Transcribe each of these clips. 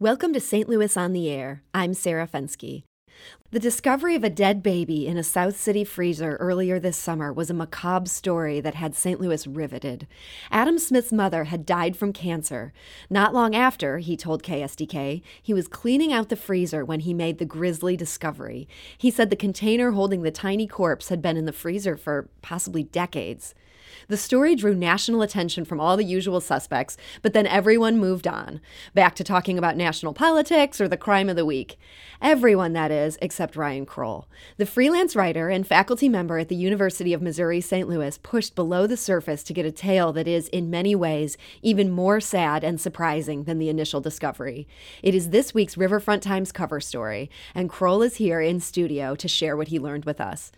Welcome to St. Louis on the Air. I'm Sarah Fenske. The discovery of a dead baby in a South City freezer earlier this summer was a macabre story that had St. Louis riveted. Adam Smith's mother had died from cancer. Not long after, he told KSDK, he was cleaning out the freezer when he made the grisly discovery. He said the container holding the tiny corpse had been in the freezer for possibly decades. The story drew national attention from all the usual suspects, but then everyone moved on, back to talking about national politics or the crime of the week. Everyone, that is, except Ryan Krull. The freelance writer and faculty member at the University of Missouri St. Louis pushed below the surface to get a tale that is, in many ways, even more sad and surprising than the initial discovery. It is this week's Riverfront Times cover story, and Krull is here in studio to share what he learned with us.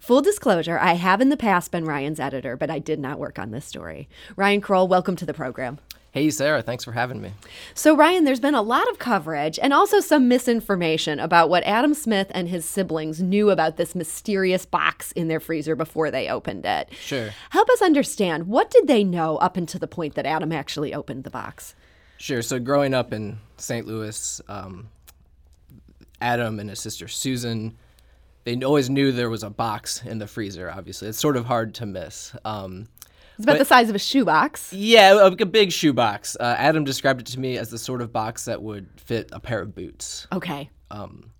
Full disclosure, I have in the past been Ryan's editor, but I did not work on this story. Ryan Krull, welcome to the program. Hey, Sarah, thanks for having me. So, Ryan, there's been a lot of coverage and also some misinformation about what Adam Smith and his siblings knew about this mysterious box in their freezer before they opened it. Sure. Help us understand what did they know up until the point that Adam actually opened the box? Sure. So, growing up in St. Louis, um, Adam and his sister Susan they always knew there was a box in the freezer. Obviously, it's sort of hard to miss. Um, it's about but, the size of a shoebox. Yeah, a, a big shoebox. Uh, Adam described it to me as the sort of box that would fit a pair of boots. Okay. Um,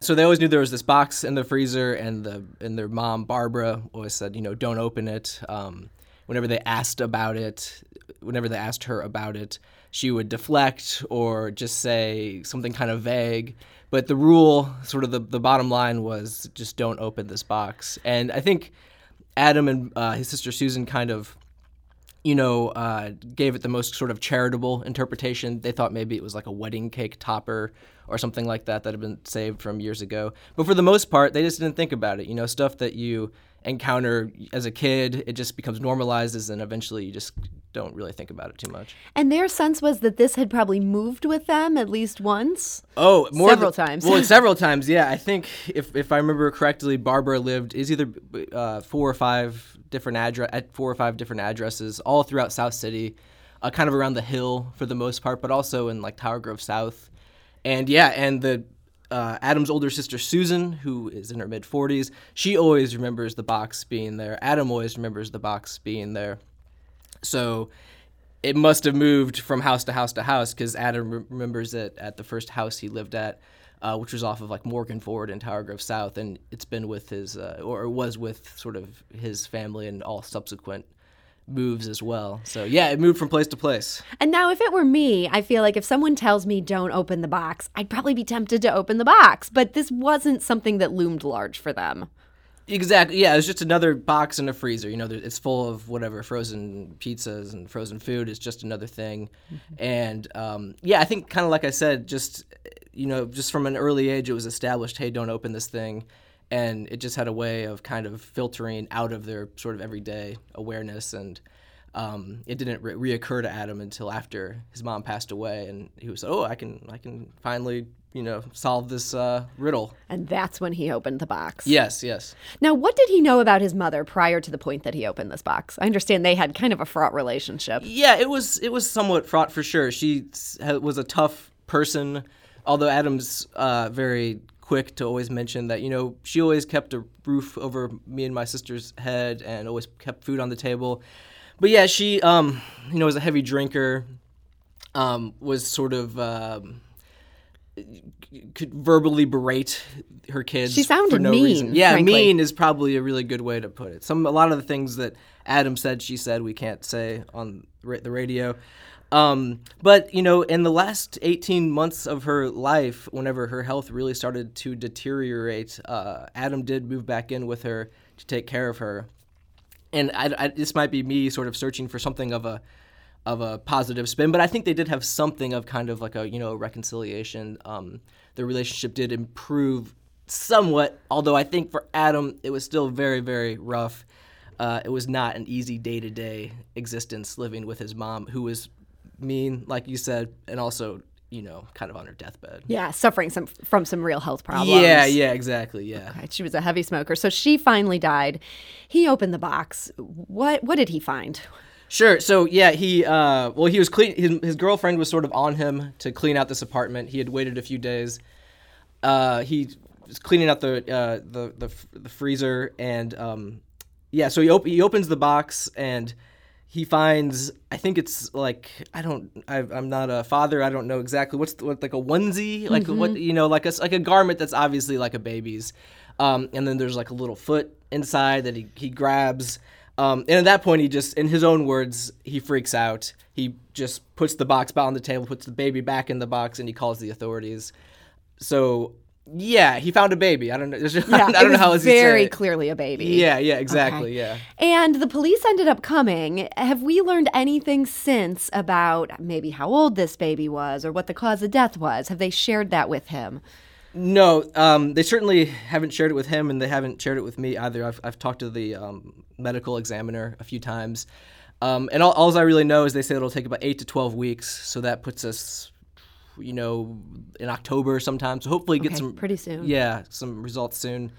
so they always knew there was this box in the freezer, and the and their mom Barbara always said, you know, don't open it. Um, whenever they asked about it, whenever they asked her about it, she would deflect or just say something kind of vague. But the rule, sort of the, the bottom line was just don't open this box. And I think Adam and uh, his sister Susan kind of, you know, uh, gave it the most sort of charitable interpretation. They thought maybe it was like a wedding cake topper or something like that that had been saved from years ago. But for the most part, they just didn't think about it. You know, stuff that you encounter as a kid, it just becomes normalized, and eventually you just don't really think about it too much. And their sense was that this had probably moved with them at least once. Oh, more several times. Well, several times. Yeah, I think if if I remember correctly, Barbara lived is either uh, four or five different address at four or five different addresses all throughout South City, uh, kind of around the hill for the most part, but also in like Tower Grove South. And yeah, and the uh, Adam's older sister Susan, who is in her mid 40s, she always remembers the box being there. Adam always remembers the box being there. So it must have moved from house to house to house because Adam re- remembers it at the first house he lived at, uh, which was off of like Morgan Ford and Tower Grove South, and it's been with his uh, or was with sort of his family and all subsequent moves as well. So yeah, it moved from place to place. And now if it were me, I feel like if someone tells me don't open the box, I'd probably be tempted to open the box, but this wasn't something that loomed large for them. Exactly. Yeah, it's just another box in a freezer. You know, it's full of whatever frozen pizzas and frozen food. It's just another thing. Mm-hmm. And um, yeah, I think kind of like I said, just you know, just from an early age, it was established. Hey, don't open this thing and it just had a way of kind of filtering out of their sort of everyday awareness and um, it didn't re- reoccur to Adam until after his mom passed away, and he was, oh, I can, I can finally, you know, solve this uh, riddle. And that's when he opened the box. Yes, yes. Now, what did he know about his mother prior to the point that he opened this box? I understand they had kind of a fraught relationship. Yeah, it was, it was somewhat fraught for sure. She was a tough person, although Adam's uh, very quick to always mention that you know she always kept a roof over me and my sister's head and always kept food on the table but yeah she um you know was a heavy drinker um was sort of um could verbally berate her kids she sounded for no mean reason. yeah frankly. mean is probably a really good way to put it some a lot of the things that adam said she said we can't say on the radio um, but you know, in the last 18 months of her life, whenever her health really started to deteriorate, uh, Adam did move back in with her to take care of her. And I, I, this might be me sort of searching for something of a of a positive spin, but I think they did have something of kind of like a you know reconciliation. Um, the relationship did improve somewhat, although I think for Adam it was still very very rough. Uh, it was not an easy day to day existence living with his mom, who was mean, like you said, and also you know, kind of on her deathbed. Yeah, suffering some from some real health problems. Yeah, yeah, exactly. Yeah. Okay. She was a heavy smoker. So she finally died. He opened the box. What what did he find? Sure. So yeah, he uh, well he was clean. His, his girlfriend was sort of on him to clean out this apartment. He had waited a few days. Uh, he was cleaning out the uh, the, the the freezer and um, yeah. So he op- he opens the box and he finds I think it's like I don't I, I'm not a father. I don't know exactly what's the, what like a onesie like what you know like a like a garment that's obviously like a baby's. Um, and then there's like a little foot inside that he, he grabs. Um, and at that point, he just, in his own words, he freaks out. He just puts the box back on the table, puts the baby back in the box, and he calls the authorities. So, yeah, he found a baby. I don't know. there's- I don't, I it don't know how else say very clearly a baby. Yeah, yeah, exactly. Yeah. And the police ended up coming. Have we learned anything since about maybe how old this baby was or what the cause of death was? Have they shared that with him? No, um, they certainly haven't shared it with him, and they haven't shared it with me either. I've, I've talked to the um, medical examiner a few times, um, and all, all I really know is they say it'll take about eight to twelve weeks. So that puts us, you know, in October sometime. So hopefully get Okay, some pretty soon. Yeah, some results soon.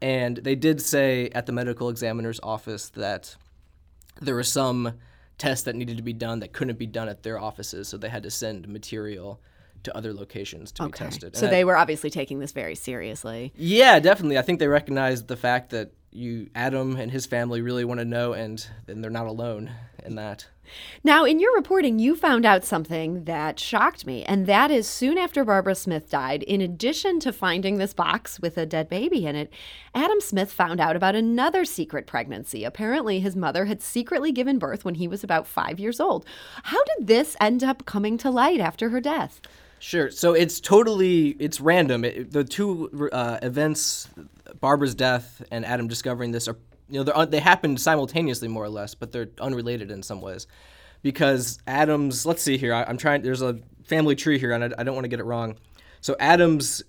And they did say at the medical examiner's office that there were some tests that needed to be done that couldn't be done at their offices, so they had to send material to other locations to be tested. So And I- they were obviously taking this very seriously. yeah, definitely. I think they recognized the fact that you Adam and his family really want to know, and and they're not alone in that. Now, in your reporting, you found out something that shocked me, and that is soon after Barbara Smith died, in addition to finding this box with a dead baby in it, Adam Smith found out about another secret pregnancy. Apparently, his mother had secretly given birth when he was about five years old. How did this end up coming to light after her death? Sure. So it's totally it's random. It, the two uh, events, Barbara's death and Adam discovering this, are you know they happened simultaneously more or less, but they're unrelated in some ways. Because Adam's, let's see here. I, I'm trying. There's a family tree here, and I, I don't want to get it wrong. So Adam's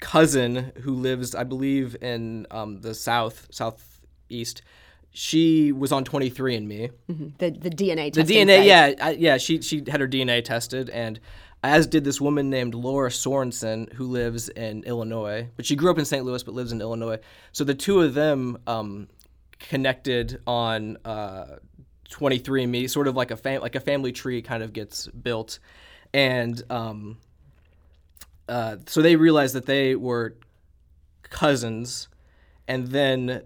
cousin, who lives, I believe, in um, the south southeast, she was on 23andMe. The, the DNA The DNA, yeah, I, yeah. She she had her DNA tested, and as did this woman named Laura Sorensen, who lives in Illinois, but she grew up in St. Louis, but lives in Illinois. So the two of them um, connected on uh, 23andMe, sort of like a fam- like a family tree kind of gets built, and um, uh, so they realized that they were cousins, and then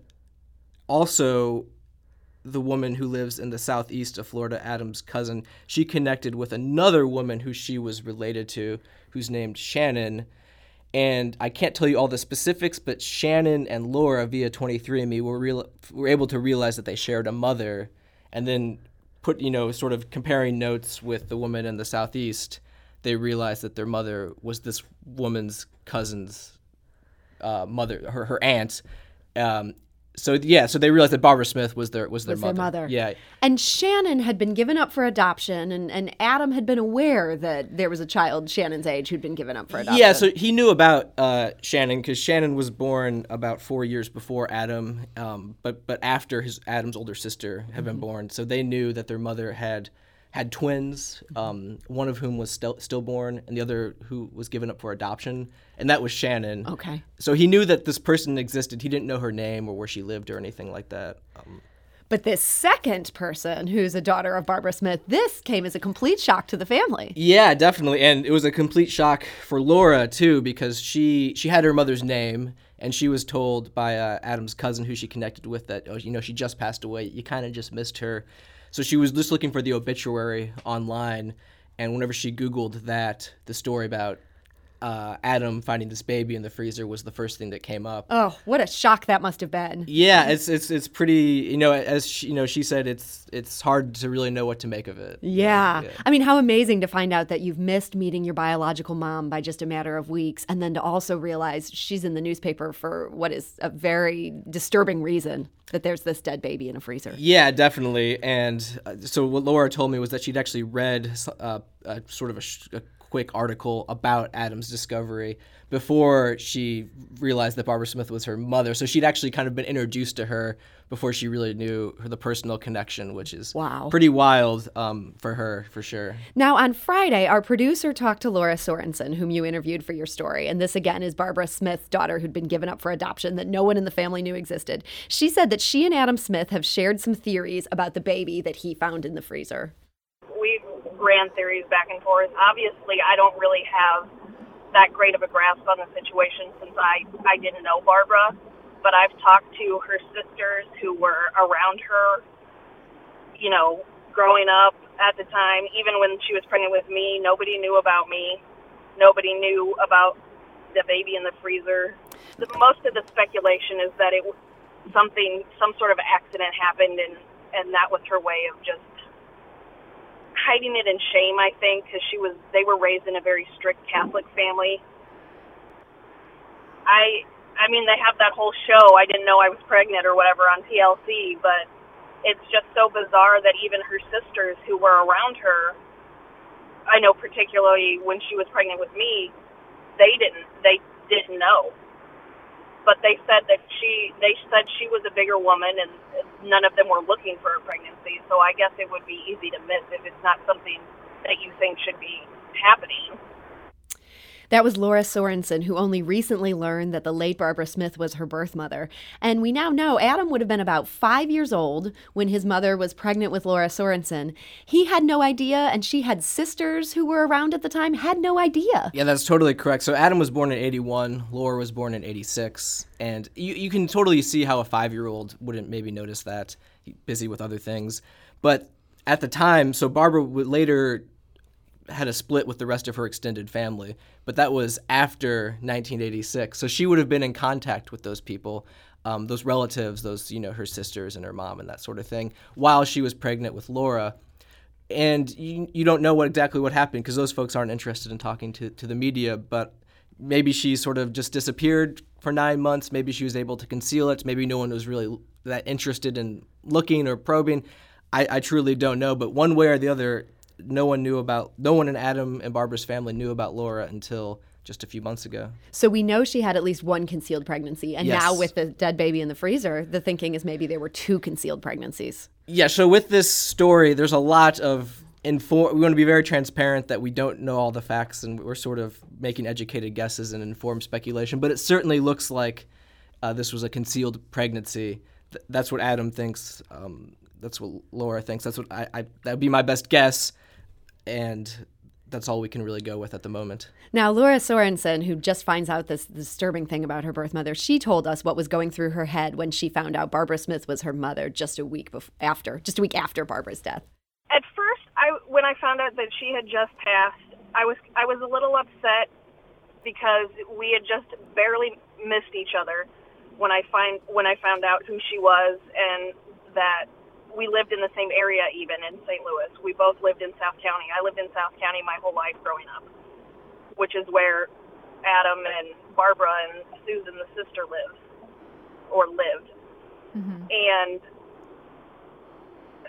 also the woman who lives in the southeast of Florida, Adam's cousin, she connected with another woman who she was related to, who's named Shannon. And I can't tell you all the specifics, but Shannon and Laura via 23andMe were real, were able to realize that they shared a mother, and then put you know sort of comparing notes with the woman in the southeast, they realized that their mother was this woman's cousin's uh, mother, her her aunt. Um, so yeah, so they realized that Barbara Smith was their was their Was their mother. mother. Yeah, And Shannon had been given up for adoption, and, and Adam had been aware that there was a child Shannon's age who'd been given up for adoption. yeah. So he knew about uh, Shannon because Shannon was born about four years before Adam, um, but but after his Adam's older sister had been born. So they knew that their mother had had twins, um, one of whom was still stillborn, and the other who was given up for adoption, and that was Shannon. Okay. So he knew that this person existed. He didn't know her name or where she lived or anything like that. Um, But this second person, who's a daughter of Barbara Smith, this came as a complete shock to the family. Yeah, definitely, and it was a complete shock for Laura too because she she had her mother's name and she was told by uh, Adam's cousin who she connected with that oh you know she just passed away. You kind of just missed her, so she was just looking for the obituary online, and whenever she Googled that, the story about uh, Adam finding this baby in the freezer was the first thing that came up. Oh, what a shock that must have been. Yeah, it's it's it's pretty. You know, as she, you know, she said it's it's hard to really know what to make of it. Yeah. I mean, how amazing to find out that you've missed meeting your biological mom by just a matter of weeks, and then to also realize she's in the newspaper for what is a very disturbing reason that there's this dead baby in a freezer. Yeah, definitely. And uh, so what Laura told me was that she'd actually read uh, a, sort of a, sh- a quick article about Adam's discovery before she realized that Barbara Smith was her mother. So she'd actually kind of been introduced to her before she really knew the personal connection, which is wow. pretty wild um, for her, for sure. Now, on Friday, our producer talked to Laura Sorensen, whom you interviewed for your story. And this, again, is Barbara Smith's daughter who'd been given up for adoption that no one in the family knew existed. She said that she and Adam Smith have shared some theories about the baby that he found in the freezer. Ran theories back and forth. Obviously, I don't really have that great of a grasp on the situation since I, I didn't know Barbara but I've talked to her sisters who were around her, you know, growing up at the time. Even when she was pregnant with me, nobody knew about me. Nobody knew about the baby in the freezer. The, most of the speculation is that it something, some sort of accident happened, and and that was her way of just hiding it in shame. I think because she was, they were raised in a very strict Catholic family. I I mean, they have that whole show. I didn't know I was pregnant or whatever on TLC, but it's just so bizarre that even her sisters who were around her, I know particularly when she was pregnant with me, they didn't they didn't know. But they said that she they said she was a bigger woman and none of them were looking for a pregnancy. So I guess it would be easy to miss if it's not something that you think should be happening. That was Laura Sorensen, who only recently learned that the late Barbara Smith was her birth mother. And we now know Adam would have been about five years old when his mother was pregnant with Laura Sorensen. He had no idea, and she had sisters who were around at the time, had no idea. Yeah, that's totally correct. So Adam was born in 81, Laura was born in 86. And you, you can totally see how a five year old wouldn't maybe notice that, busy with other things. But at the time, so Barbara would later had a split with the rest of her extended family, but that was after 1986. So she would have been in contact with those people, um, those relatives, those you know her sisters and her mom and that sort of thing, while she was pregnant with Laura. And you, you don't know what exactly what happened because those folks aren't interested in talking to, to the media. But maybe she sort of just disappeared for nine months. Maybe she was able to conceal it. Maybe no one was really that interested in looking or probing. I, I truly don't know. But one way or the other, no one knew about no one in Adam and Barbara's family knew about Laura until just a few months ago. So we know she had at least one concealed pregnancy, and yes. now with the dead baby in the freezer, the thinking is maybe there were two concealed pregnancies. Yeah. So with this story, there's a lot of inform. We want to be very transparent that we don't know all the facts, and we're sort of making educated guesses and informed speculation. But it certainly looks like uh, this was a concealed pregnancy. Th- that's what Adam thinks. Um, that's what Laura thinks. That's what I, I that would be my best guess and that's all we can really go with at the moment. Now, Laura Sorensen, who just finds out this disturbing thing about her birth mother, she told us what was going through her head when she found out Barbara Smith was her mother just a week before, after, just a week after Barbara's death. At first, I when I found out that she had just passed, I was I was a little upset because we had just barely missed each other when I find when I found out who she was and that we lived in the same area even in St. Louis. We both lived in South County. I lived in South County my whole life growing up, which is where Adam and Barbara and Susan, the sister, lives or lived. Mm-hmm. And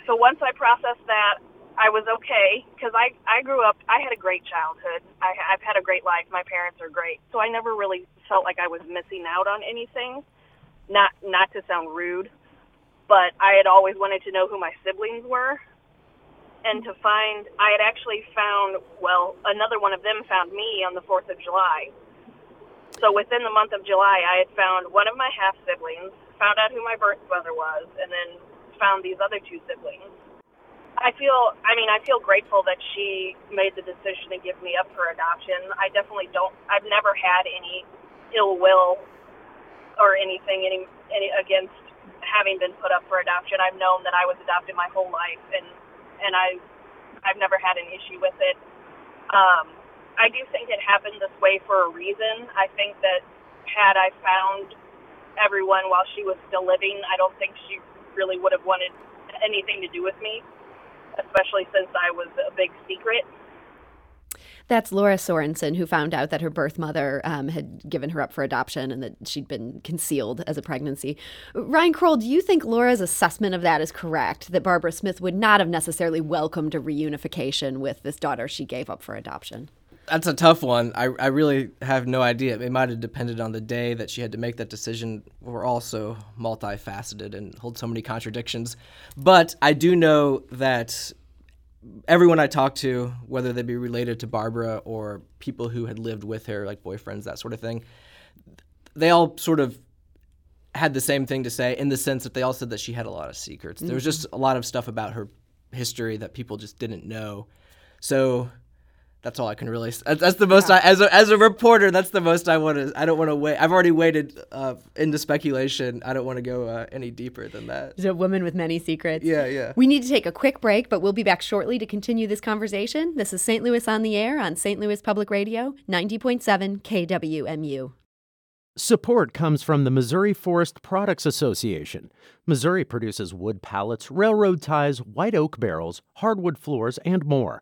so once I processed that, I was okay because I I grew up. I had a great childhood. I, I've had a great life. My parents are great, so I never really felt like I was missing out on anything. Not not to sound rude, but I had always wanted to know who my siblings were. And to find, I had actually found, well, another one of them found me on the 4th of July. So within the month of July, I had found one of my half siblings, found out who my birth mother was, and then found these other two siblings. I feel, I mean, I feel grateful that she made the decision to give me up for adoption. I definitely don't, I've never had any ill will or anything any, any against having been put up for adoption, I've known that I was adopted my whole life, and and I I've never had an issue with it. Um, I do think it happened this way for a reason. I think that had I found everyone while she was still living, I don't think she really would have wanted anything to do with me, especially since I was a big secret. That's Laura Sorensen, who found out that her birth mother um, had given her up for adoption and that she'd been concealed as a pregnancy. Ryan Krull, do you think Laura's assessment of that is correct? That Barbara Smith would not have necessarily welcomed a reunification with this daughter she gave up for adoption? That's a tough one. I, I really have no idea. It might have depended on the day that she had to make that decision. We're also multifaceted and hold so many contradictions. But I do know that everyone I talked to, whether they be related to Barbara or people who had lived with her, like boyfriends, that sort of thing, they all sort of had the same thing to say in the sense that they all said that she had a lot of secrets. Mm-hmm. There was just a lot of stuff about her history that people just didn't know. So that's all I can really. That's the most yeah. I, as a as a reporter. That's the most I want to. I don't want to wait. I've already waded uh, into speculation. I don't want to go uh, any deeper than that. She's a woman with many secrets. Yeah, yeah. We need to take a quick break, but we'll be back shortly to continue this conversation. This is St. Louis on the air on St. Louis Public Radio, ninety point seven KWMU. Support comes from the Missouri Forest Products Association. Missouri produces wood pallets, railroad ties, white oak barrels, hardwood floors, and more.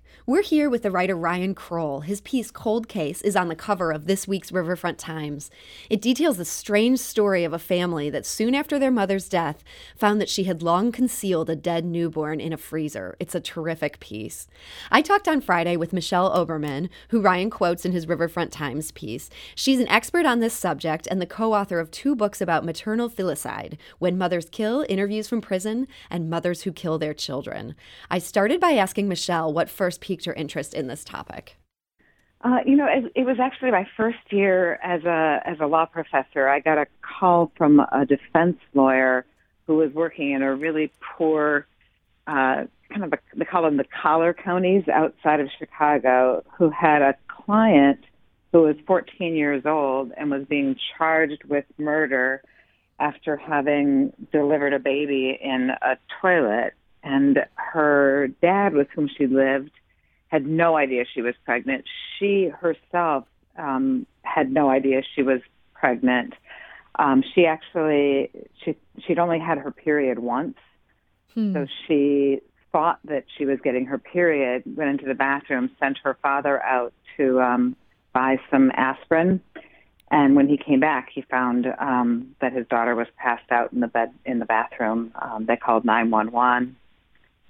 We're here with the writer Ryan Krull. His piece Cold Case is on the cover of this week's Riverfront Times. It details the strange story of a family that soon after their mother's death found that she had long concealed a dead newborn in a freezer. It's a terrific piece. I talked on Friday with Michelle Oberman, who Ryan quotes in his Riverfront Times piece. She's an expert on this subject and the co author of two books about maternal filicide When Mothers Kill, Interviews from Prison, and Mothers Who Kill Their Children. I started by asking Michelle what first piqued your interest in this topic. Uh, you know, it, it, was actually my first year as a as a law professor. I got a call from a defense lawyer who was working in a really poor, uh, kind of a, they call them the collar counties outside of Chicago, who had a client who was 14 years old and was being charged with murder after having delivered a baby in a toilet and her dad, with whom she lived, had no idea she was pregnant. She herself um, had no idea she was pregnant. Um, she actually she she'd only had her period once, hmm. so she thought that she was getting her period. Went into the bathroom, sent her father out to um, buy some aspirin, and when he came back, he found um, that his daughter was passed out in the bed in the bathroom. Um, they called nine one one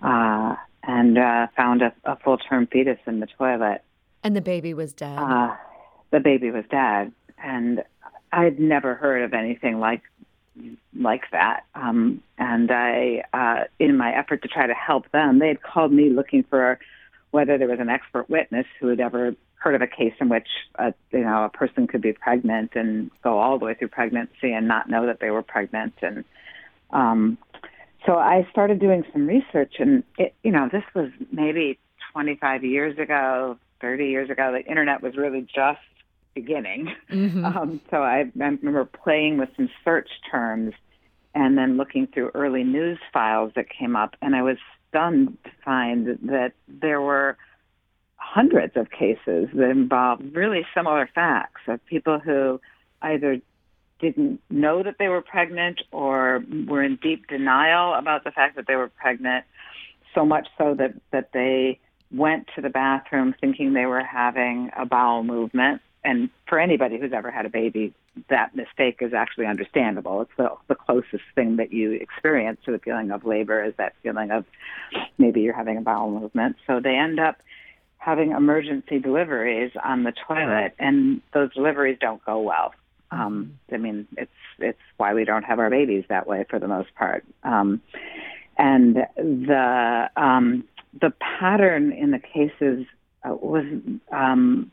uh, and uh, found a, a full term fetus in the toilet. And the baby was dead. Uh, the baby was dead, and I'd never heard of anything like like that. Um, and I, uh, in my effort to try to help them, they had called me looking for whether there was an expert witness who had ever heard of a case in which a, you know a person could be pregnant and go all the way through pregnancy and not know that they were pregnant and um, so I started doing some research, and it, you know, this was maybe 25 years ago, 30 years ago. The internet was really just beginning. Mm-hmm. Um, so I, I remember playing with some search terms and then looking through early news files that came up, and I was stunned to find that there were hundreds of cases that involved really similar facts of people who either didn't know that they were pregnant or were in deep denial about the fact that they were pregnant, so much so that, that they went to the bathroom thinking they were having a bowel movement. And for anybody who's ever had a baby, that mistake is actually understandable. It's the, the closest thing that you experience to the feeling of labor is that feeling of maybe you're having a bowel movement. So they end up having emergency deliveries on the toilet, and those deliveries don't go well. Um, I mean, it's it's why we don't have our babies that way for the most part. Um, and the um, the pattern in the cases uh, was um,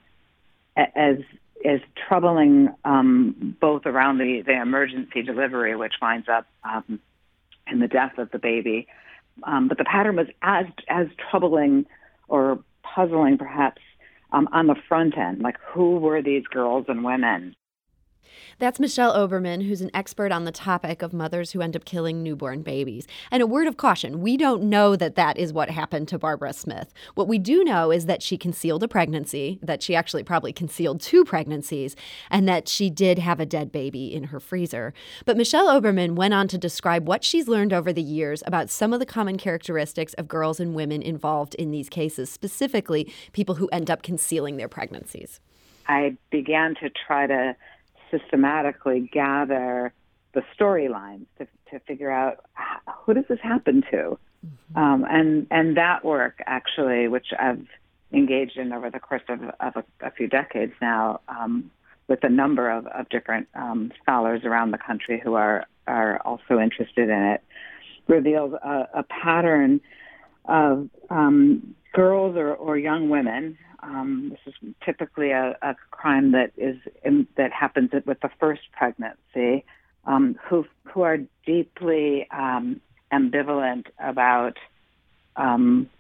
as as troubling um, both around the, the emergency delivery, which winds up um, in the death of the baby, um, but the pattern was as as troubling or puzzling, perhaps, um, on the front end. Like, who were these girls and women that's Michelle Oberman, who's an expert on the topic of mothers who end up killing newborn babies. And a word of caution we don't know that that is what happened to Barbara Smith. What we do know is that she concealed a pregnancy, that she actually probably concealed two pregnancies, and that she did have a dead baby in her freezer. But Michelle Oberman went on to describe what she's learned over the years about some of the common characteristics of girls and women involved in these cases, specifically people who end up concealing their pregnancies. I began to try to systematically gather the storylines to to figure out who does this happen to, mm-hmm. um, and and that work actually, which I've engaged in over the course of, of a, a few decades now, um, with a number of, of different um, scholars around the country who are are also interested in it, reveals a, a pattern of um, girls or, or young women. Um, this is typically a, a crime that is in, that happens with the first pregnancy, um, who who are deeply um, ambivalent about. Um,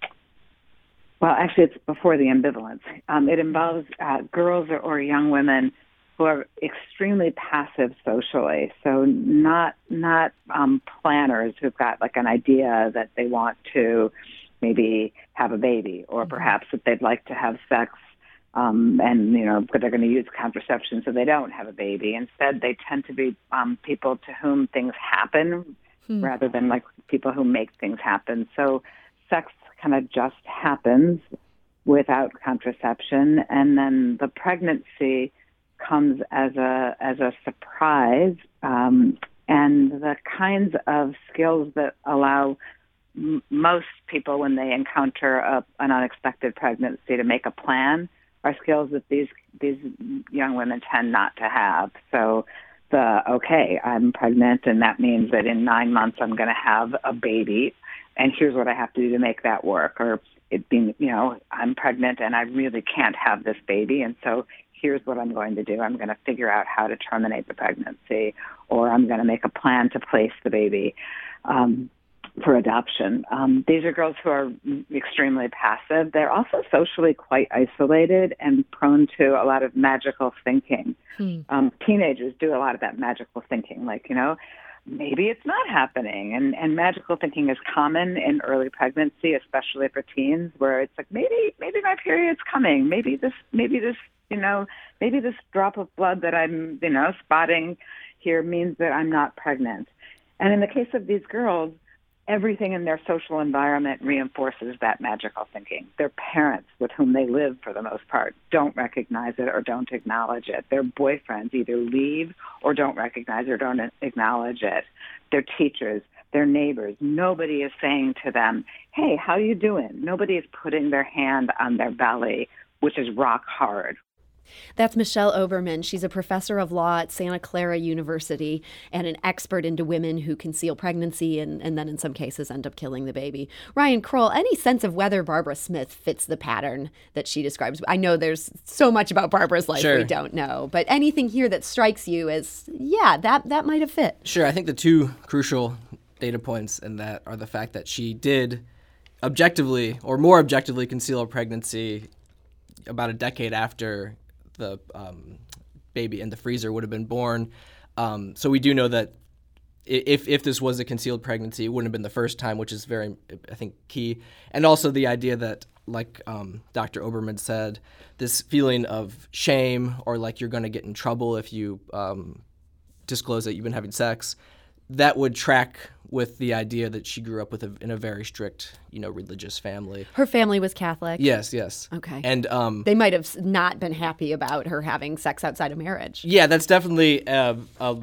well, actually, it's before the ambivalence. Um, it involves uh, girls or, or young women who are extremely passive socially. So not not um, planners who've got like an idea that they want to maybe have a baby, or mm-hmm. perhaps that they'd like to have sex, um, and you know but they're going to use contraception so they don't have a baby. Instead, they tend to be um, people to whom things happen hmm. rather than like people who make things happen. So sex kind of just happens without contraception, and then the pregnancy comes as a as a surprise, um, and the kinds of skills that allow most people when they encounter a, an unexpected pregnancy to make a plan are skills that these these young women tend not to have. So the okay, I'm pregnant, and that means that in nine months I'm going to have a baby, and here's what I have to do to make that work. Or it being, you know, I'm pregnant and I really can't have this baby, and so here's what I'm going to do. I'm going to figure out how to terminate the pregnancy, or I'm going to make a plan to place the baby um, for adoption. Um, these are girls who are extremely passive. They're also socially quite isolated and prone to a lot of magical thinking. Hmm. Um, teenagers do a lot of that magical thinking, like, you know, maybe it's not happening. And, and magical thinking is common in early pregnancy, especially for teens, where it's like, maybe, maybe my period's coming. Maybe this, maybe this you know, maybe this drop of blood that I'm, you know, spotting here means that I'm not pregnant. And in the case of these girls, everything in their social environment reinforces that magical thinking. Their parents, with whom they live for the most part, don't recognize it or don't acknowledge it. Their boyfriends either leave or don't recognize or don't acknowledge it. Their teachers, their neighbors, nobody is saying to them, "Hey, how are you doing?" Nobody is putting their hand on their belly, which is rock hard, that's Michelle Oberman. She's a professor of law at Santa Clara University and an expert into women who conceal pregnancy and, and then, in some cases, end up killing the baby. Ryan Krull, any sense of whether Barbara Smith fits the pattern that she describes? I know there's so much about Barbara's life sure. we don't know, but anything here that strikes you as, yeah, that, that might have fit? Sure. I think the two crucial data points in that are the fact that she did objectively or more objectively conceal a pregnancy about a decade after the um, baby in the freezer would have been born. Um, so we do know that if if this was a concealed pregnancy, it wouldn't have been the first time, which is very I think key. And also the idea that, like um, Dr. Oberman said, this feeling of shame or like you're going to get in trouble if you um, disclose that you've been having sex, that would track with the idea that she grew up with a, in a very strict, you know, religious family. Her family was Catholic. Yes, yes. Okay. And um, they might have not been happy about her having sex outside of marriage. Yeah, that's definitely a, a,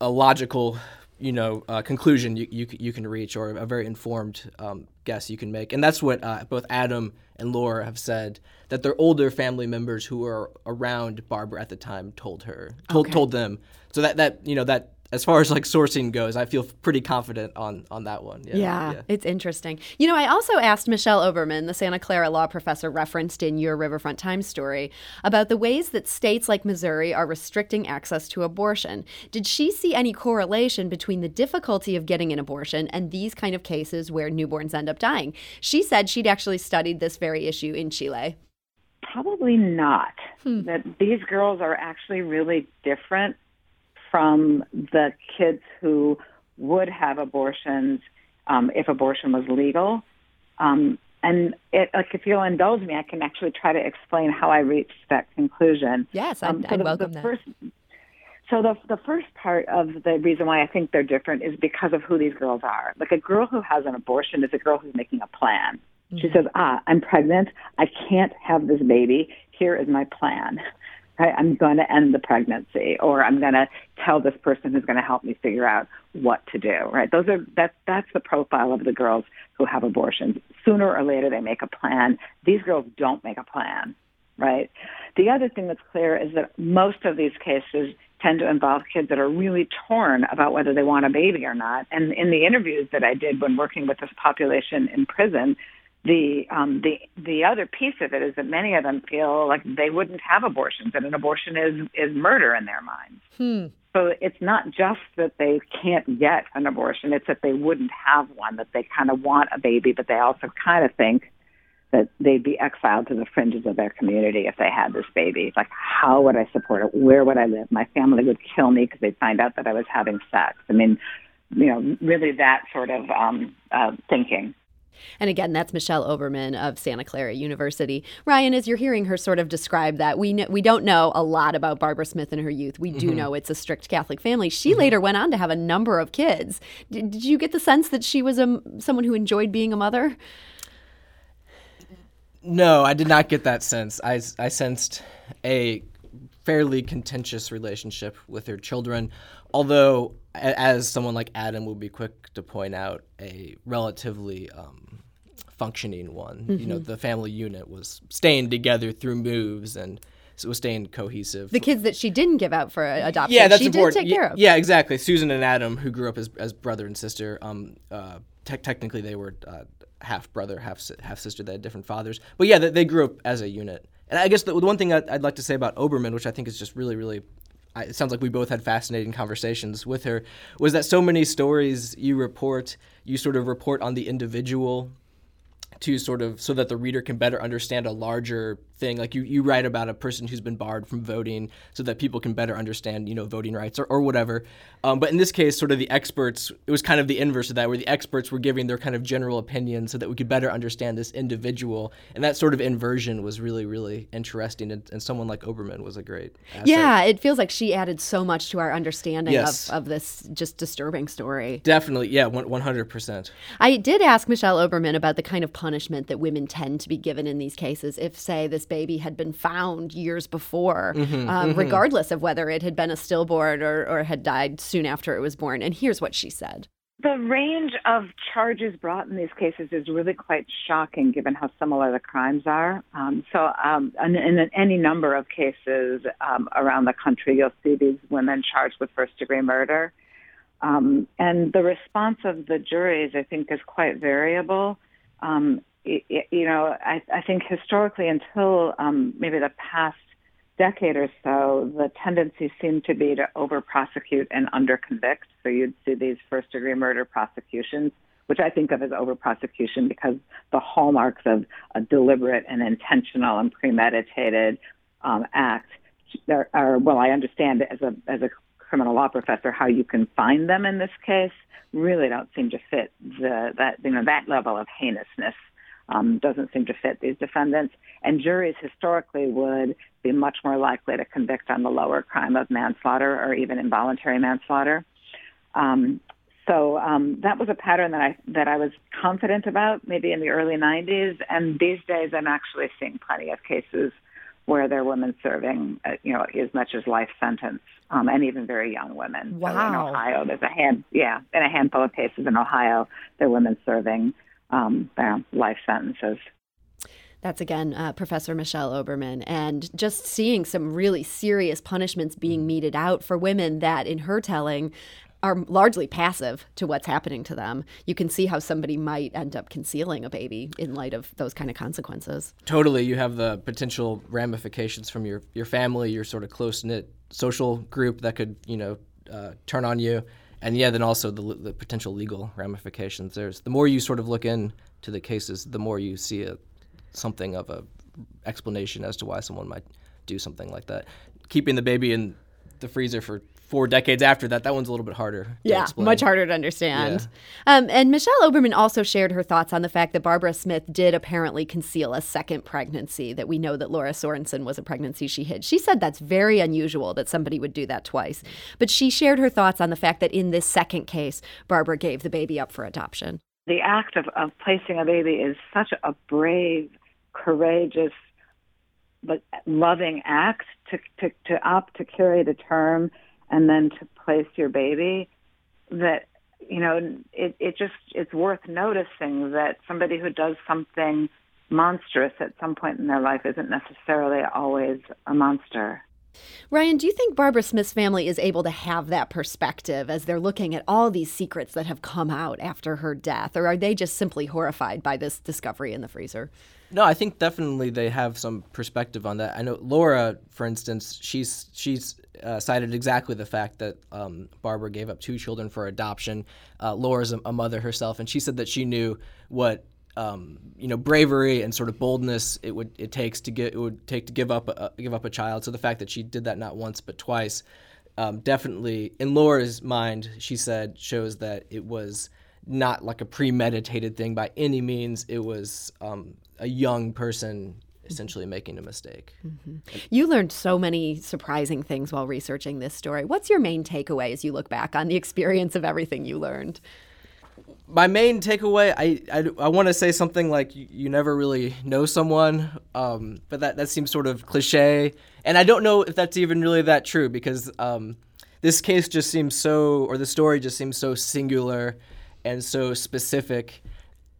a logical, you know, uh, conclusion you, you you can reach, or a very informed um, guess you can make. And that's what uh, both Adam and Laura have said that their older family members who were around Barbara at the time told her, told okay. told them. So that that you know that as far as like sourcing goes, I feel pretty confident on on that one. Yeah, yeah, yeah, it's interesting. You know, I also asked Michelle Oberman, the Santa Clara law professor referenced in your Riverfront Times story, about the ways that states like Missouri are restricting access to abortion. Did she see any correlation between the difficulty of getting an abortion and these kind of cases where newborns end up dying? She said she'd actually studied this very issue in Chile. Probably not. Hmm. That these girls are actually really different from the kids who would have abortions um, if abortion was legal. Um, and it, like, if you'll indulge me, I can actually try to explain how I reached that conclusion. Yes, um, so the, welcome the that. So the the first part of the reason why I think they're different is because of who these girls are. Like a girl who has an abortion is a girl who's making a plan. Mm-hmm. She says, "Ah, I'm pregnant. I can't have this baby. Here is my plan." I'm going to end the pregnancy, or I'm going to tell this person who's going to help me figure out what to do. Right? Those are that's that's the profile of the girls who have abortions. Sooner or later, they make a plan. These girls don't make a plan. Right? The other thing that's clear is that most of these cases tend to involve kids that are really torn about whether they want a baby or not. And in the interviews that I did when working with this population in prison, the um, the the other piece of it is that many of them feel like they wouldn't have abortions, and an abortion is is murder in their minds. Hmm. So it's not just that they can't get an abortion; it's that they wouldn't have one. That they kind of want a baby, but they also kind of think that they'd be exiled to the fringes of their community if they had this baby. It's like, how would I support it? Where would I live? My family would kill me because they'd find out that I was having sex. I mean, you know, really that sort of um, uh, thinking. And again, that's Michelle Oberman of Santa Clara University. Ryan, as you're hearing her sort of describe that, we know, we don't know a lot about Barbara Smith and her youth. We do mm-hmm. know it's a strict Catholic family. She mm-hmm. later went on to have a number of kids. Did, did you get the sense that she was a someone who enjoyed being a mother? No, I did not get that sense. I, I sensed a fairly contentious relationship with her children, although, as someone like Adam would be quick to point out, a relatively um, functioning one. Mm-hmm. You know, mm-hmm. the family unit was staying together through moves and so was staying cohesive. The kids that she didn't give out for adoption, yeah, that's she important. did take care of. Yeah, exactly. Susan and Adam, who grew up as, as brother and sister, um, uh, te- technically they were uh, half brother, half half sister. They had different fathers, but yeah, they, they grew up as a unit. And I guess the, the one thing I'd, I'd, like to say about Oberman, which I think is just really, really, I, it sounds like we both had fascinating conversations with her, was that so many stories you report, you sort of report on the individual to sort of so that the reader can better understand a larger thing. Like you, you write about a person who's been barred from voting so that people can better understand, you know, voting rights or, or whatever. Um, but in this case, sort of the experts, it was kind of the inverse of that, where the experts were giving their kind of general opinion so that we could better understand this individual. And that sort of inversion was really, really interesting. And, and someone like Oberman was a great asset. Yeah, it feels like she added so much to our understanding yes. of, of this just disturbing story. Definitely. Yeah, 100%. I did ask Michelle Oberman about the kind of punishment that women tend to be given in these cases if, say, this baby had been found years before, mm-hmm, um, mm-hmm. regardless of whether it had been a stillborn or, or had died soon after it was born. And here's what she said. The range of charges brought in these cases is really quite shocking given how similar the crimes are. Um, so, um, in, in, any number of cases um, around the country, you'll see these women charged with first degree murder. Um, and the response of the juries, I think, is quite variable. You know, I, I think historically, until um, maybe the past decade or so, the tendency seemed to be to over prosecute and under convict. So you'd see these first degree murder prosecutions, which I think of as over prosecution because the hallmarks of a deliberate and intentional and premeditated um, act are, are, well, I understand as a as a criminal law professor how you can find them in this case really don't seem to fit the that you know that level of heinousness um, doesn't seem to fit these defendants. And juries historically would be much more likely to convict on the lower crime of manslaughter or even involuntary manslaughter. Um, so um, that was a pattern that I that I was confident about maybe in the early 90s, and these days I'm actually seeing plenty of cases where there are women serving, uh, you know, as much as life sentence, um, and even very young women. Wow. So in Ohio, there's a hand, yeah, in a handful of cases in Ohio, there are women serving um, life sentences. That's again uh, Professor Michelle Oberman, and just seeing some really serious punishments being meted out for women that, in her telling, are largely passive to what's happening to them. You can see how somebody might end up concealing a baby in light of those kind of consequences. Totally. You have the potential ramifications from your, your family, your sort of close knit social group that could, you know, uh, turn on you and yeah, then also the, the potential legal ramifications. There's the more you sort of look into the cases, the more you see a, something of a explanation as to why someone might do something like that. Keeping the baby in the freezer for four decades after that, that one's a little bit harder. yeah, explain. much harder to understand. Yeah. Um, and Michelle Oberman also shared her thoughts on the fact that Barbara Smith did apparently conceal a second pregnancy. That we know that Laura Sorensen was a pregnancy she hid. She said that's very unusual that somebody would do that twice. But she shared her thoughts on the fact that in this second case, Barbara gave the baby up for adoption. The act of, of placing a baby is such a brave, courageous but loving act to, to, to opt to carry the term and then to place your baby that you know it, it just it's worth noticing that somebody who does something monstrous at some point in their life isn't necessarily always a monster Ryan, do you think Barbara Smith's family is able to have that perspective as they're looking at all these secrets that have come out after her death? Or are they just simply horrified by this discovery in the freezer? No, I think definitely they have some perspective on that. I know Laura, for instance, she's she's uh, cited exactly the fact that um, Barbara gave up two children for adoption. Uh, Laura's a, a, mother herself, and she said that she knew what um, you know bravery and sort of boldness it would it takes to get it would take to give up a, give up a child. So the fact that she did that not once but twice, um, definitely in Laura's mind, she said shows that it was not like a premeditated thing by any means. It was um, a young person essentially making a mistake. Mm-hmm. You learned so many surprising things while researching this story. What's your main takeaway as you look back on the experience of everything you learned? My main takeaway, I, I, I want to say something like you, you never really know someone, um, but that, that seems sort of cliche. And I don't know if that's even really that true because um, this case just seems so, or the story just seems so singular and so specific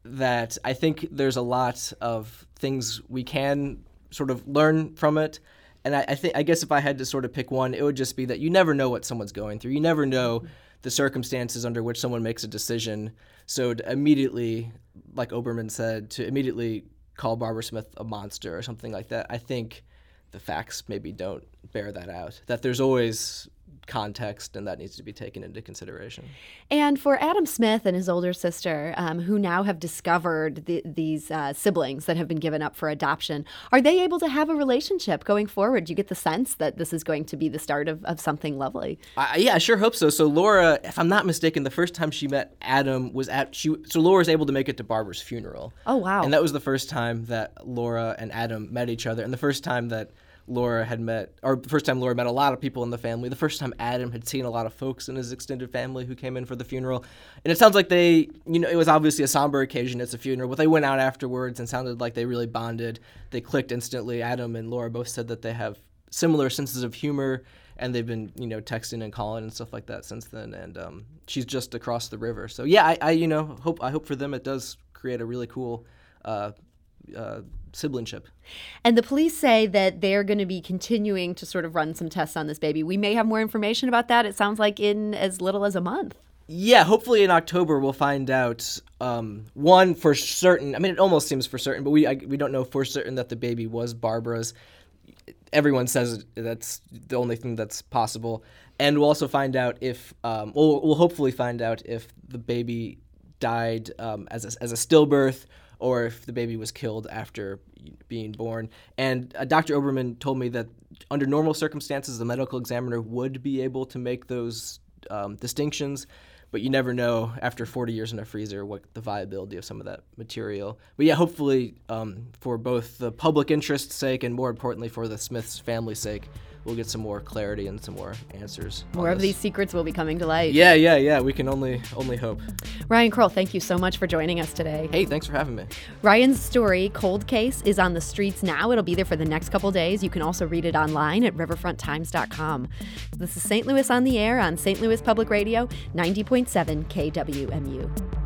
that I think there's a lot of things we can sort of learn from it. And I, I think I guess if I had to sort of pick one, it would just be that you never know what someone's going through. You never know the circumstances under which someone makes a decision. So immediately, like Oberman said, to immediately call Barbara Smith a monster or something like that, I think the facts maybe don't bear that out. That there's always context, and that needs to be taken into consideration. And for Adam Smith and his older sister, um, who now have discovered the, these uh, siblings that have been given up for adoption, are they able to have a relationship going forward? Do you get the sense that this is going to be the start of, of something lovely? Uh, yeah, I sure hope so. So Laura, if I'm not mistaken, the first time she met Adam was at she. So Laura was able to make it to Barbara's funeral. Oh wow! And that was the first time that Laura and Adam met each other, and the first time that Laura had met, or the first time Laura met a lot of people in the family. The first time Adam had seen a lot of folks in his extended family who came in for the funeral. And it sounds like they, you know, it was obviously a somber occasion. It's a funeral, but they went out afterwards and sounded like they really bonded. They clicked instantly. Adam and Laura both said that they have similar senses of humor and they've been you know texting and calling and stuff like that since then and um, she's just across the river so yeah I, I, you know hope i hope for them it does create a really cool uh, uh, siblingship. And the police say that they're going to be continuing to sort of run some tests on this baby. We may have more information about that. It sounds like in as little as a month. Yeah, hopefully in October we'll find out um, one for certain. I mean, it almost seems for certain, but we I, we don't know for certain that the baby was Barbara's. Everyone says that's the only thing that's possible, and we'll also find out if um, we'll we'll hopefully find out if the baby died um, as a, as a stillbirth or if the baby was killed after being born. And uh, Dr. Oberman told me that under normal circumstances, the medical examiner would be able to make those um, distinctions, but you never know after 40 years in a freezer what the viability of some of that material. But yeah, hopefully, um, for both the public interest's sake and more importantly for the Smiths' family's sake, we'll get some more clarity and some more answers. More of these secrets will be coming to light. Yeah, yeah, yeah. We can only only hope. Ryan Krull, thank you so much for joining us today. Hey, thanks for having me. Ryan's story, Cold Case, is on the streets now. It'll be there for the next couple days. You can also read it online at riverfronttimes.com. This is St. Louis on the air on St. Louis Public Radio, 90.7 KWMU.